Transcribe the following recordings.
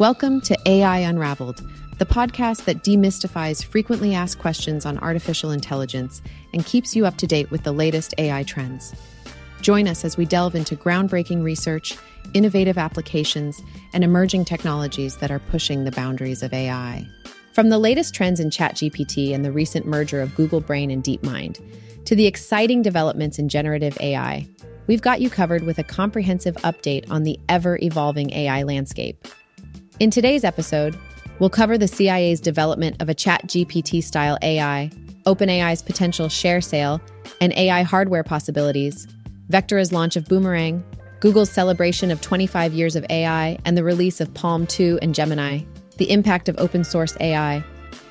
Welcome to AI Unraveled, the podcast that demystifies frequently asked questions on artificial intelligence and keeps you up to date with the latest AI trends. Join us as we delve into groundbreaking research, innovative applications, and emerging technologies that are pushing the boundaries of AI. From the latest trends in ChatGPT and the recent merger of Google Brain and DeepMind, to the exciting developments in generative AI, we've got you covered with a comprehensive update on the ever evolving AI landscape. In today's episode, we'll cover the CIA's development of a ChatGPT style AI, OpenAI's potential share sale, and AI hardware possibilities, Vectara's launch of Boomerang, Google's celebration of 25 years of AI and the release of Palm 2 and Gemini, the impact of open source AI,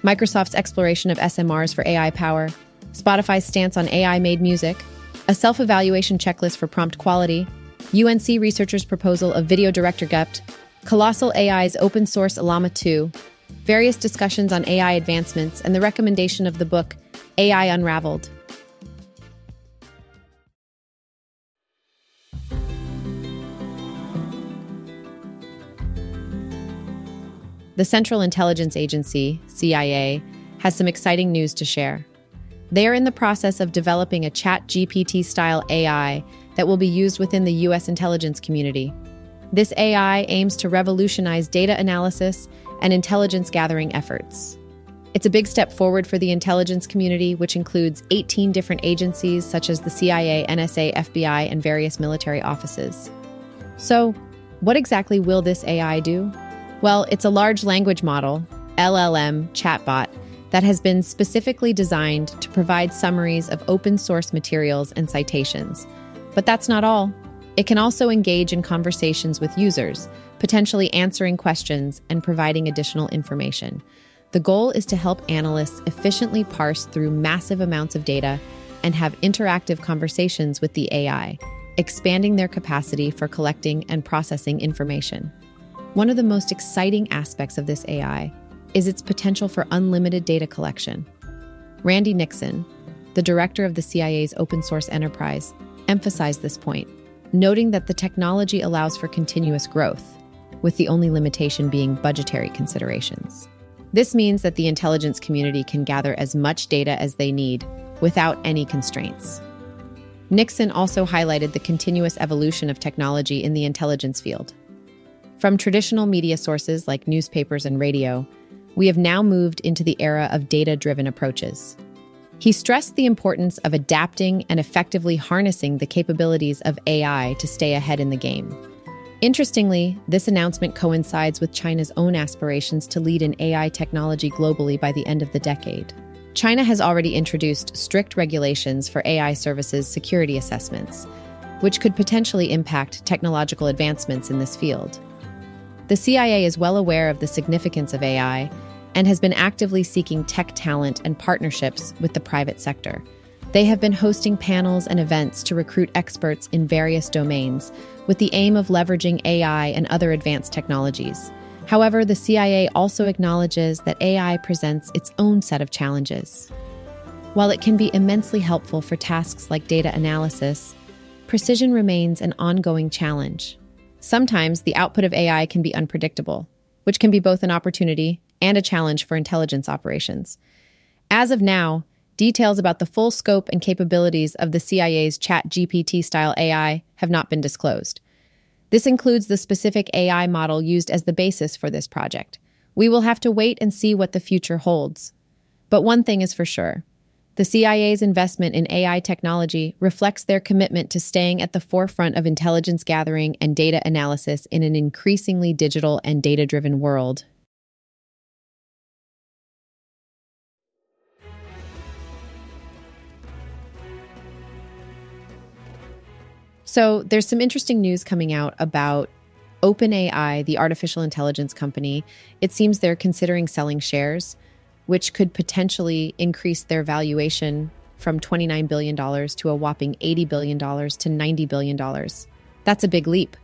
Microsoft's exploration of SMRs for AI power, Spotify's stance on AI made music, a self evaluation checklist for prompt quality, UNC researchers' proposal of Video Director Gept, Colossal AI's open source Llama 2, various discussions on AI advancements, and the recommendation of the book AI Unraveled. The Central Intelligence Agency, CIA, has some exciting news to share. They are in the process of developing a Chat GPT style AI that will be used within the U.S. intelligence community. This AI aims to revolutionize data analysis and intelligence gathering efforts. It's a big step forward for the intelligence community, which includes 18 different agencies such as the CIA, NSA, FBI, and various military offices. So, what exactly will this AI do? Well, it's a large language model, LLM chatbot, that has been specifically designed to provide summaries of open source materials and citations. But that's not all. It can also engage in conversations with users, potentially answering questions and providing additional information. The goal is to help analysts efficiently parse through massive amounts of data and have interactive conversations with the AI, expanding their capacity for collecting and processing information. One of the most exciting aspects of this AI is its potential for unlimited data collection. Randy Nixon, the director of the CIA's open source enterprise, emphasized this point noting that the technology allows for continuous growth, with the only limitation being budgetary considerations. This means that the intelligence community can gather as much data as they need without any constraints. Nixon also highlighted the continuous evolution of technology in the intelligence field. From traditional media sources like newspapers and radio, we have now moved into the era of data driven approaches. He stressed the importance of adapting and effectively harnessing the capabilities of AI to stay ahead in the game. Interestingly, this announcement coincides with China's own aspirations to lead in AI technology globally by the end of the decade. China has already introduced strict regulations for AI services security assessments, which could potentially impact technological advancements in this field. The CIA is well aware of the significance of AI and has been actively seeking tech talent and partnerships with the private sector. They have been hosting panels and events to recruit experts in various domains with the aim of leveraging AI and other advanced technologies. However, the CIA also acknowledges that AI presents its own set of challenges. While it can be immensely helpful for tasks like data analysis, precision remains an ongoing challenge. Sometimes the output of AI can be unpredictable, which can be both an opportunity and a challenge for intelligence operations. As of now, details about the full scope and capabilities of the CIA's ChatGPT style AI have not been disclosed. This includes the specific AI model used as the basis for this project. We will have to wait and see what the future holds. But one thing is for sure the CIA's investment in AI technology reflects their commitment to staying at the forefront of intelligence gathering and data analysis in an increasingly digital and data driven world. So there's some interesting news coming out about OpenAI, the artificial intelligence company. It seems they're considering selling shares, which could potentially increase their valuation from $29 billion to a whopping $80 billion to $90 billion. That's a big leap.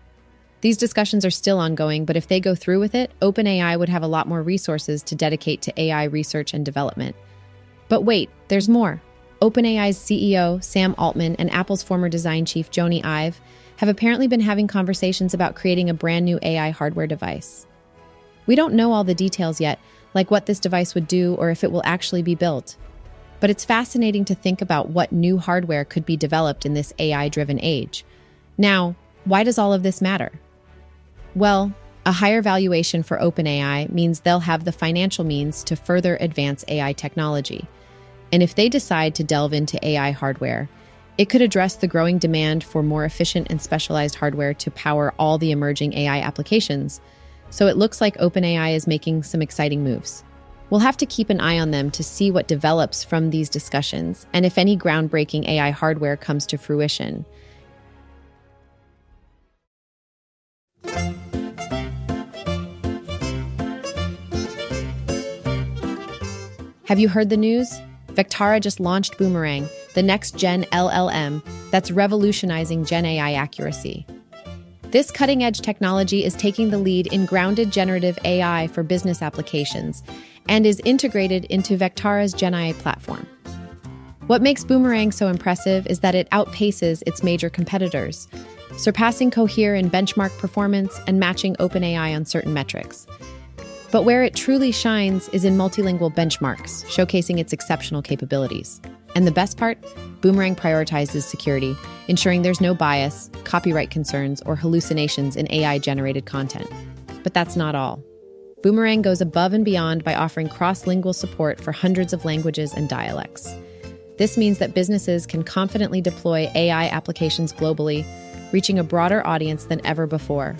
These discussions are still ongoing, but if they go through with it, OpenAI would have a lot more resources to dedicate to AI research and development. But wait, there's more. OpenAI's CEO, Sam Altman, and Apple's former design chief, Jony Ive, have apparently been having conversations about creating a brand new AI hardware device. We don't know all the details yet, like what this device would do or if it will actually be built. But it's fascinating to think about what new hardware could be developed in this AI driven age. Now, why does all of this matter? Well, a higher valuation for OpenAI means they'll have the financial means to further advance AI technology. And if they decide to delve into AI hardware, it could address the growing demand for more efficient and specialized hardware to power all the emerging AI applications. So it looks like OpenAI is making some exciting moves. We'll have to keep an eye on them to see what develops from these discussions and if any groundbreaking AI hardware comes to fruition. Have you heard the news? Vectara just launched Boomerang, the next gen LLM that's revolutionizing Gen AI accuracy. This cutting edge technology is taking the lead in grounded generative AI for business applications and is integrated into Vectara's Gen AI platform. What makes Boomerang so impressive is that it outpaces its major competitors, surpassing Cohere in benchmark performance and matching OpenAI on certain metrics. But where it truly shines is in multilingual benchmarks, showcasing its exceptional capabilities. And the best part? Boomerang prioritizes security, ensuring there's no bias, copyright concerns, or hallucinations in AI generated content. But that's not all. Boomerang goes above and beyond by offering cross lingual support for hundreds of languages and dialects. This means that businesses can confidently deploy AI applications globally, reaching a broader audience than ever before,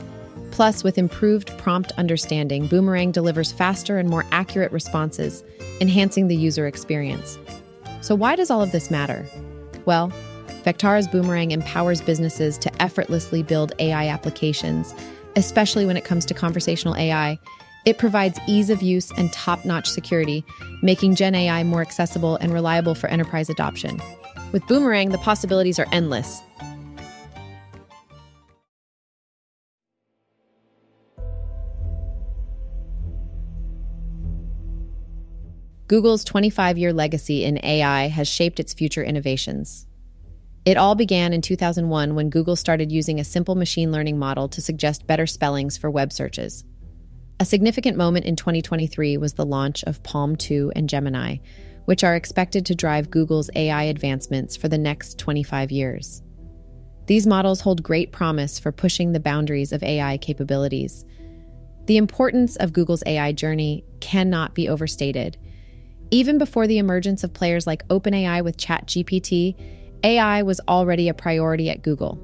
Plus, with improved prompt understanding, Boomerang delivers faster and more accurate responses, enhancing the user experience. So, why does all of this matter? Well, Vectara's Boomerang empowers businesses to effortlessly build AI applications, especially when it comes to conversational AI. It provides ease of use and top notch security, making Gen AI more accessible and reliable for enterprise adoption. With Boomerang, the possibilities are endless. Google's 25 year legacy in AI has shaped its future innovations. It all began in 2001 when Google started using a simple machine learning model to suggest better spellings for web searches. A significant moment in 2023 was the launch of Palm 2 and Gemini, which are expected to drive Google's AI advancements for the next 25 years. These models hold great promise for pushing the boundaries of AI capabilities. The importance of Google's AI journey cannot be overstated even before the emergence of players like OpenAI with ChatGPT, AI was already a priority at Google.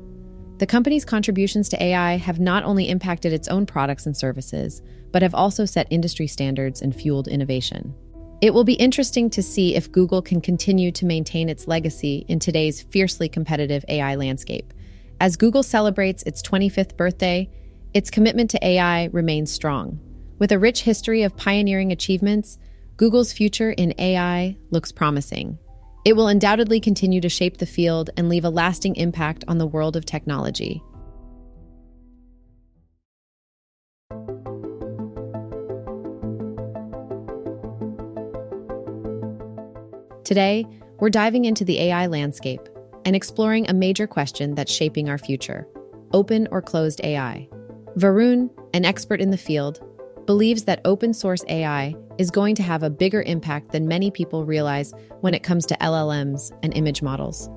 The company's contributions to AI have not only impacted its own products and services, but have also set industry standards and fueled innovation. It will be interesting to see if Google can continue to maintain its legacy in today's fiercely competitive AI landscape. As Google celebrates its 25th birthday, its commitment to AI remains strong. With a rich history of pioneering achievements, Google's future in AI looks promising. It will undoubtedly continue to shape the field and leave a lasting impact on the world of technology. Today, we're diving into the AI landscape and exploring a major question that's shaping our future open or closed AI. Varun, an expert in the field, believes that open source AI is going to have a bigger impact than many people realize when it comes to LLMs and image models.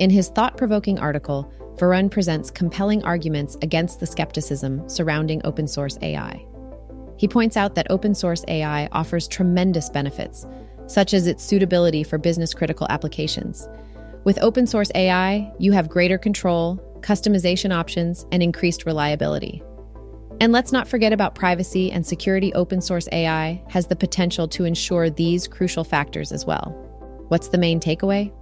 In his thought provoking article, Varun presents compelling arguments against the skepticism surrounding open source AI. He points out that open source AI offers tremendous benefits, such as its suitability for business critical applications. With open source AI, you have greater control, customization options, and increased reliability. And let's not forget about privacy and security. Open source AI has the potential to ensure these crucial factors as well. What's the main takeaway?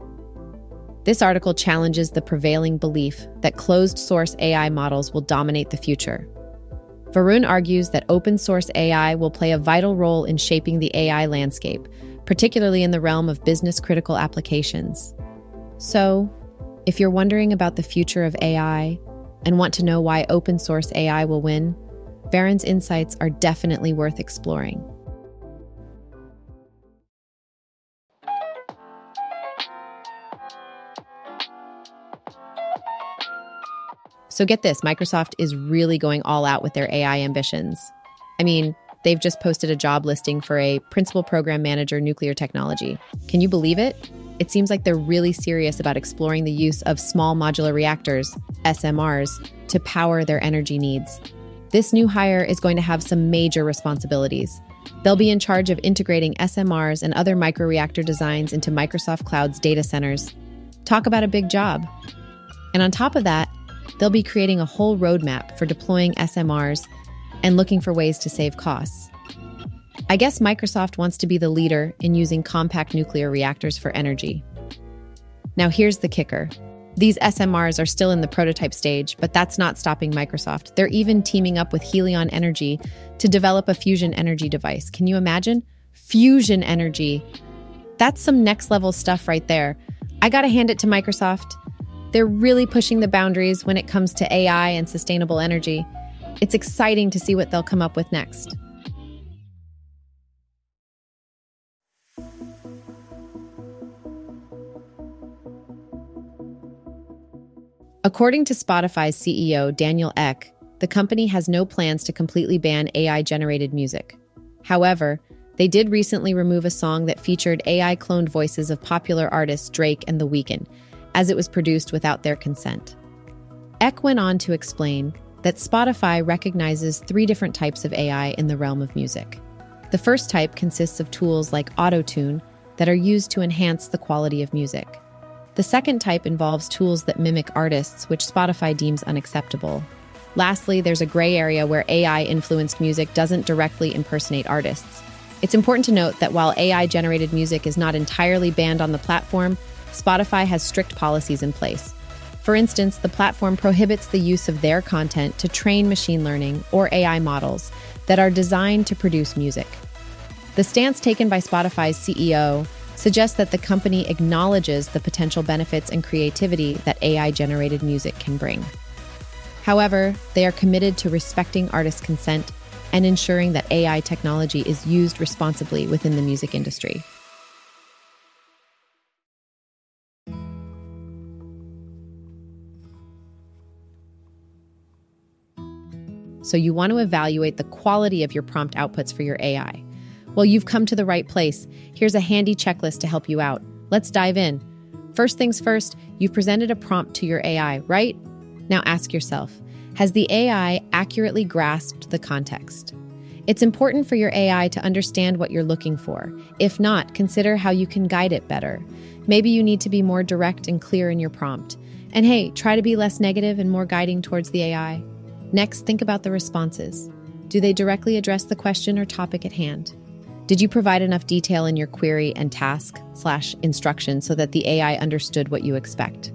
This article challenges the prevailing belief that closed source AI models will dominate the future. Varun argues that open source AI will play a vital role in shaping the AI landscape, particularly in the realm of business critical applications. So, if you're wondering about the future of AI and want to know why open source AI will win, Varun's insights are definitely worth exploring. So get this Microsoft is really going all out with their AI ambitions. I mean, they've just posted a job listing for a principal program manager nuclear technology. Can you believe it? It seems like they're really serious about exploring the use of small modular reactors, SMRs, to power their energy needs. This new hire is going to have some major responsibilities. They'll be in charge of integrating SMRs and other microreactor designs into Microsoft Cloud's data centers. Talk about a big job. And on top of that, they'll be creating a whole roadmap for deploying SMRs and looking for ways to save costs. I guess Microsoft wants to be the leader in using compact nuclear reactors for energy. Now, here's the kicker these SMRs are still in the prototype stage, but that's not stopping Microsoft. They're even teaming up with Helion Energy to develop a fusion energy device. Can you imagine? Fusion energy. That's some next level stuff right there. I gotta hand it to Microsoft. They're really pushing the boundaries when it comes to AI and sustainable energy. It's exciting to see what they'll come up with next. According to Spotify's CEO, Daniel Ek, the company has no plans to completely ban AI generated music. However, they did recently remove a song that featured AI cloned voices of popular artists Drake and The Weeknd, as it was produced without their consent. Ek went on to explain that Spotify recognizes three different types of AI in the realm of music. The first type consists of tools like Autotune that are used to enhance the quality of music. The second type involves tools that mimic artists, which Spotify deems unacceptable. Lastly, there's a gray area where AI influenced music doesn't directly impersonate artists. It's important to note that while AI generated music is not entirely banned on the platform, Spotify has strict policies in place. For instance, the platform prohibits the use of their content to train machine learning or AI models that are designed to produce music. The stance taken by Spotify's CEO suggests that the company acknowledges the potential benefits and creativity that AI generated music can bring. However, they are committed to respecting artist consent and ensuring that AI technology is used responsibly within the music industry. So, you want to evaluate the quality of your prompt outputs for your AI. Well, you've come to the right place. Here's a handy checklist to help you out. Let's dive in. First things first, you've presented a prompt to your AI, right? Now ask yourself Has the AI accurately grasped the context? It's important for your AI to understand what you're looking for. If not, consider how you can guide it better. Maybe you need to be more direct and clear in your prompt. And hey, try to be less negative and more guiding towards the AI. Next, think about the responses. Do they directly address the question or topic at hand? Did you provide enough detail in your query and task slash instruction so that the AI understood what you expect?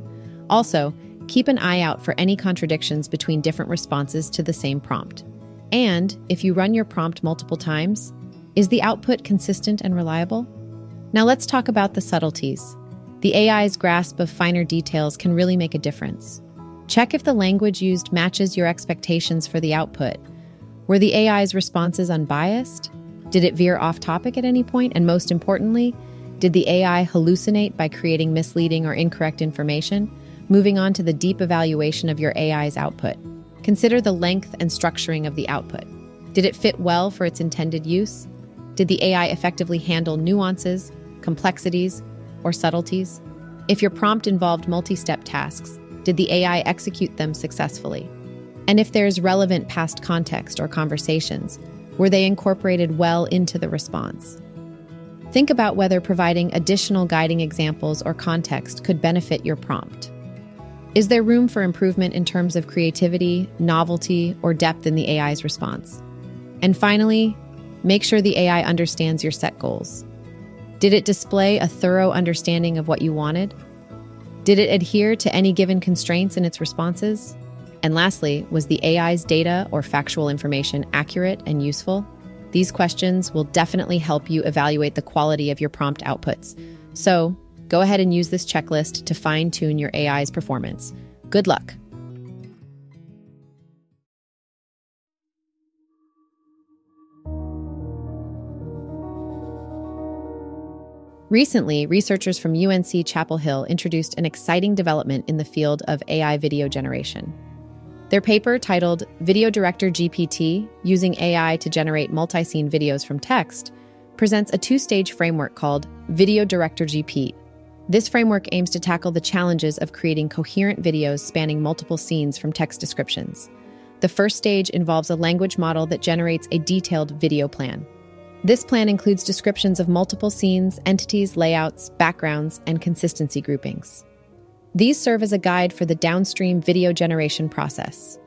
Also, keep an eye out for any contradictions between different responses to the same prompt. And if you run your prompt multiple times, is the output consistent and reliable? Now let's talk about the subtleties. The AI's grasp of finer details can really make a difference. Check if the language used matches your expectations for the output. Were the AI's responses unbiased? Did it veer off topic at any point? And most importantly, did the AI hallucinate by creating misleading or incorrect information? Moving on to the deep evaluation of your AI's output. Consider the length and structuring of the output. Did it fit well for its intended use? Did the AI effectively handle nuances, complexities, or subtleties? If your prompt involved multi step tasks, did the AI execute them successfully? And if there's relevant past context or conversations, were they incorporated well into the response? Think about whether providing additional guiding examples or context could benefit your prompt. Is there room for improvement in terms of creativity, novelty, or depth in the AI's response? And finally, make sure the AI understands your set goals. Did it display a thorough understanding of what you wanted? Did it adhere to any given constraints in its responses? And lastly, was the AI's data or factual information accurate and useful? These questions will definitely help you evaluate the quality of your prompt outputs. So, go ahead and use this checklist to fine tune your AI's performance. Good luck. Recently, researchers from UNC Chapel Hill introduced an exciting development in the field of AI video generation. Their paper, titled Video Director GPT Using AI to Generate Multi Scene Videos from Text, presents a two stage framework called Video Director GPT. This framework aims to tackle the challenges of creating coherent videos spanning multiple scenes from text descriptions. The first stage involves a language model that generates a detailed video plan. This plan includes descriptions of multiple scenes, entities, layouts, backgrounds, and consistency groupings. These serve as a guide for the downstream video generation process.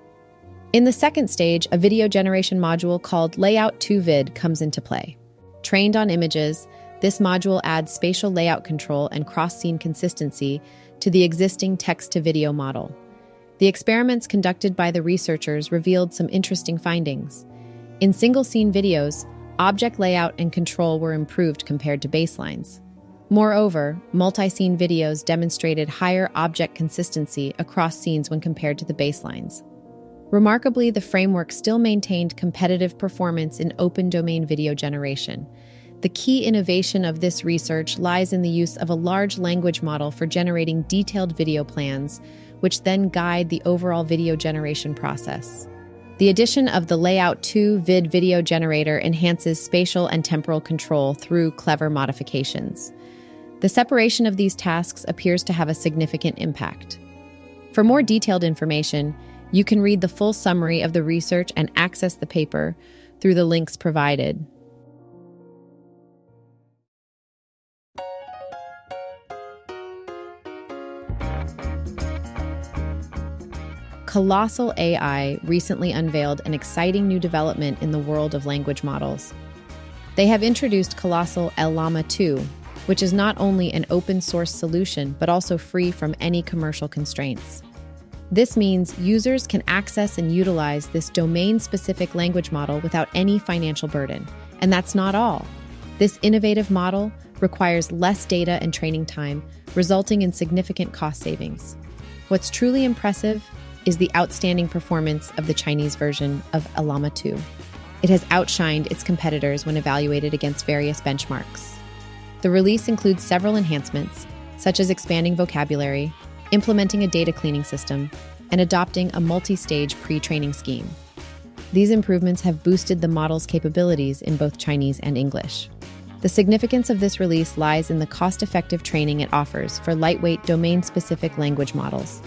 In the second stage, a video generation module called Layout2Vid comes into play. Trained on images, this module adds spatial layout control and cross scene consistency to the existing text to video model. The experiments conducted by the researchers revealed some interesting findings. In single scene videos, object layout and control were improved compared to baselines. Moreover, multi scene videos demonstrated higher object consistency across scenes when compared to the baselines. Remarkably, the framework still maintained competitive performance in open domain video generation. The key innovation of this research lies in the use of a large language model for generating detailed video plans, which then guide the overall video generation process. The addition of the Layout 2 vid video generator enhances spatial and temporal control through clever modifications. The separation of these tasks appears to have a significant impact. For more detailed information, you can read the full summary of the research and access the paper through the links provided. Colossal AI recently unveiled an exciting new development in the world of language models. They have introduced Colossal Llama 2, which is not only an open source solution, but also free from any commercial constraints. This means users can access and utilize this domain specific language model without any financial burden. And that's not all. This innovative model requires less data and training time, resulting in significant cost savings. What's truly impressive is the outstanding performance of the Chinese version of Llama 2. It has outshined its competitors when evaluated against various benchmarks. The release includes several enhancements, such as expanding vocabulary, implementing a data cleaning system, and adopting a multi stage pre training scheme. These improvements have boosted the model's capabilities in both Chinese and English. The significance of this release lies in the cost effective training it offers for lightweight domain specific language models.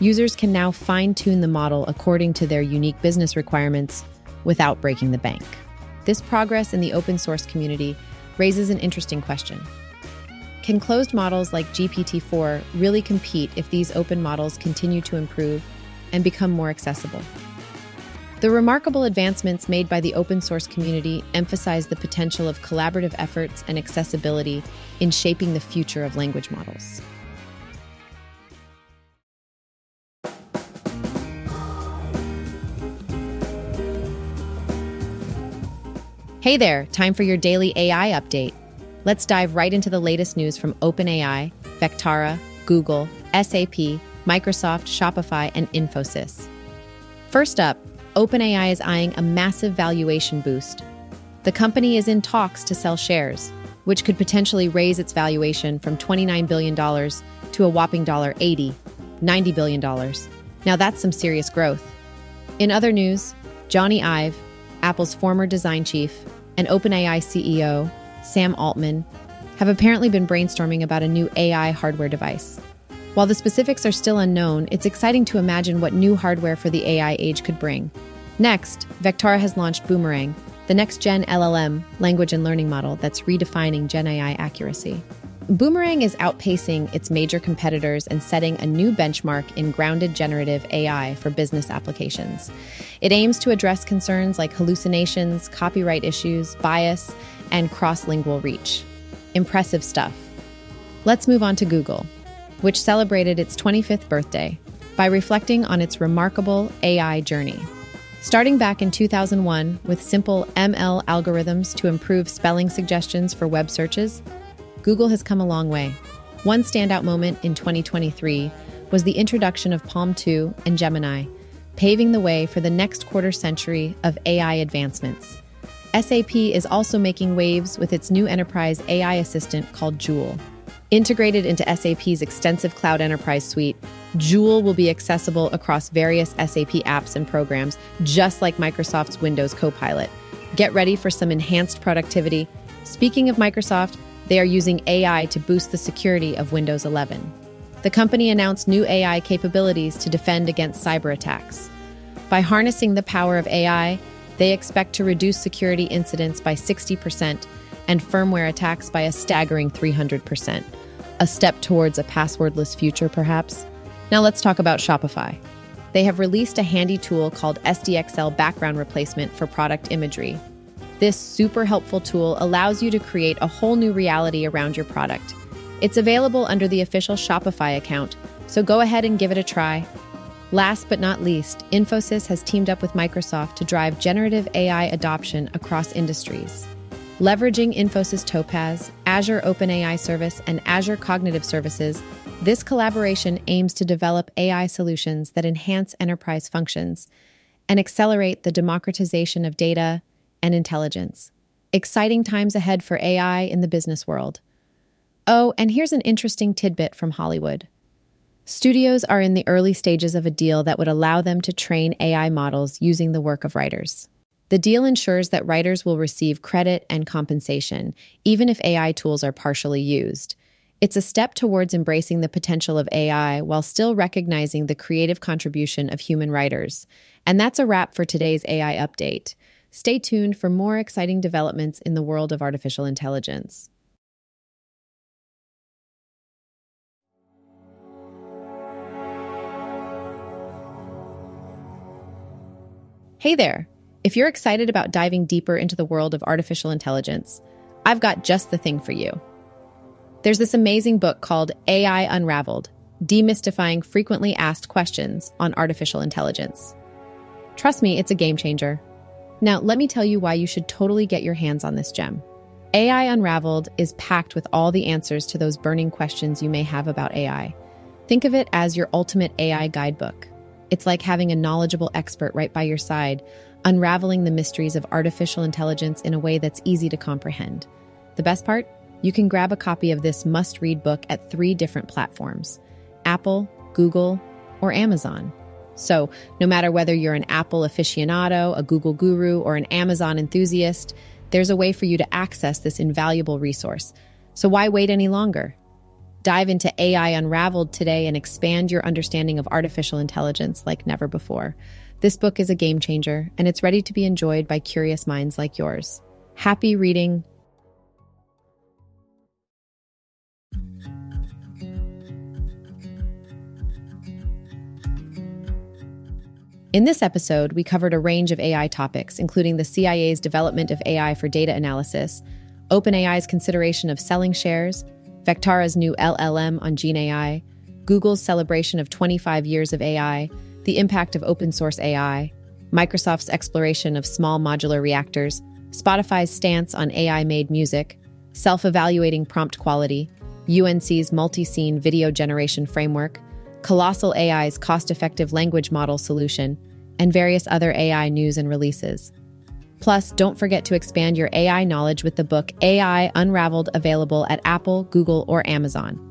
Users can now fine tune the model according to their unique business requirements without breaking the bank. This progress in the open source community raises an interesting question. Can closed models like GPT 4 really compete if these open models continue to improve and become more accessible? The remarkable advancements made by the open source community emphasize the potential of collaborative efforts and accessibility in shaping the future of language models. Hey there, time for your daily AI update. Let's dive right into the latest news from OpenAI, Vectara, Google, SAP, Microsoft, Shopify, and Infosys. First up, OpenAI is eyeing a massive valuation boost. The company is in talks to sell shares, which could potentially raise its valuation from $29 billion to a whopping $80, $90 billion. Now that's some serious growth. In other news, Jony Ive, Apple's former design chief, and OpenAI CEO, Sam Altman, have apparently been brainstorming about a new AI hardware device. While the specifics are still unknown, it's exciting to imagine what new hardware for the AI age could bring. Next, Vectara has launched Boomerang, the next gen LLM language and learning model that's redefining Gen AI accuracy. Boomerang is outpacing its major competitors and setting a new benchmark in grounded generative AI for business applications. It aims to address concerns like hallucinations, copyright issues, bias, and cross lingual reach. Impressive stuff. Let's move on to Google, which celebrated its 25th birthday by reflecting on its remarkable AI journey. Starting back in 2001 with simple ML algorithms to improve spelling suggestions for web searches, Google has come a long way. One standout moment in 2023 was the introduction of Palm 2 and Gemini, paving the way for the next quarter century of AI advancements. SAP is also making waves with its new enterprise AI assistant called Joule. Integrated into SAP's extensive cloud enterprise suite, Joule will be accessible across various SAP apps and programs, just like Microsoft's Windows Copilot. Get ready for some enhanced productivity. Speaking of Microsoft, they are using AI to boost the security of Windows 11. The company announced new AI capabilities to defend against cyber attacks. By harnessing the power of AI, they expect to reduce security incidents by 60% and firmware attacks by a staggering 300%. A step towards a passwordless future, perhaps? Now let's talk about Shopify. They have released a handy tool called SDXL Background Replacement for product imagery. This super helpful tool allows you to create a whole new reality around your product. It's available under the official Shopify account, so go ahead and give it a try. Last but not least, Infosys has teamed up with Microsoft to drive generative AI adoption across industries. Leveraging Infosys Topaz, Azure OpenAI Service, and Azure Cognitive Services, this collaboration aims to develop AI solutions that enhance enterprise functions and accelerate the democratization of data and intelligence. Exciting times ahead for AI in the business world. Oh, and here's an interesting tidbit from Hollywood. Studios are in the early stages of a deal that would allow them to train AI models using the work of writers. The deal ensures that writers will receive credit and compensation, even if AI tools are partially used. It's a step towards embracing the potential of AI while still recognizing the creative contribution of human writers. And that's a wrap for today's AI update. Stay tuned for more exciting developments in the world of artificial intelligence. Hey there! If you're excited about diving deeper into the world of artificial intelligence, I've got just the thing for you. There's this amazing book called AI Unraveled Demystifying Frequently Asked Questions on Artificial Intelligence. Trust me, it's a game changer. Now, let me tell you why you should totally get your hands on this gem. AI Unraveled is packed with all the answers to those burning questions you may have about AI. Think of it as your ultimate AI guidebook. It's like having a knowledgeable expert right by your side unraveling the mysteries of artificial intelligence in a way that's easy to comprehend. The best part? You can grab a copy of this must read book at three different platforms Apple, Google, or Amazon. So, no matter whether you're an Apple aficionado, a Google guru, or an Amazon enthusiast, there's a way for you to access this invaluable resource. So, why wait any longer? Dive into AI Unraveled today and expand your understanding of artificial intelligence like never before. This book is a game changer, and it's ready to be enjoyed by curious minds like yours. Happy reading. In this episode, we covered a range of AI topics, including the CIA's development of AI for data analysis, OpenAI's consideration of selling shares, Vectara's new LLM on Gen AI, Google's celebration of 25 years of AI, the impact of open source AI, Microsoft's exploration of small modular reactors, Spotify's stance on AI made music, self evaluating prompt quality, UNC's multi scene video generation framework, Colossal AI's cost effective language model solution, and various other AI news and releases. Plus, don't forget to expand your AI knowledge with the book AI Unraveled, available at Apple, Google, or Amazon.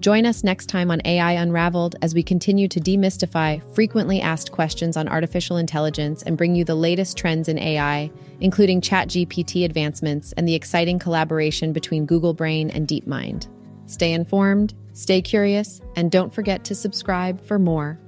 Join us next time on AI Unraveled as we continue to demystify frequently asked questions on artificial intelligence and bring you the latest trends in AI, including ChatGPT advancements and the exciting collaboration between Google Brain and DeepMind. Stay informed, stay curious, and don't forget to subscribe for more.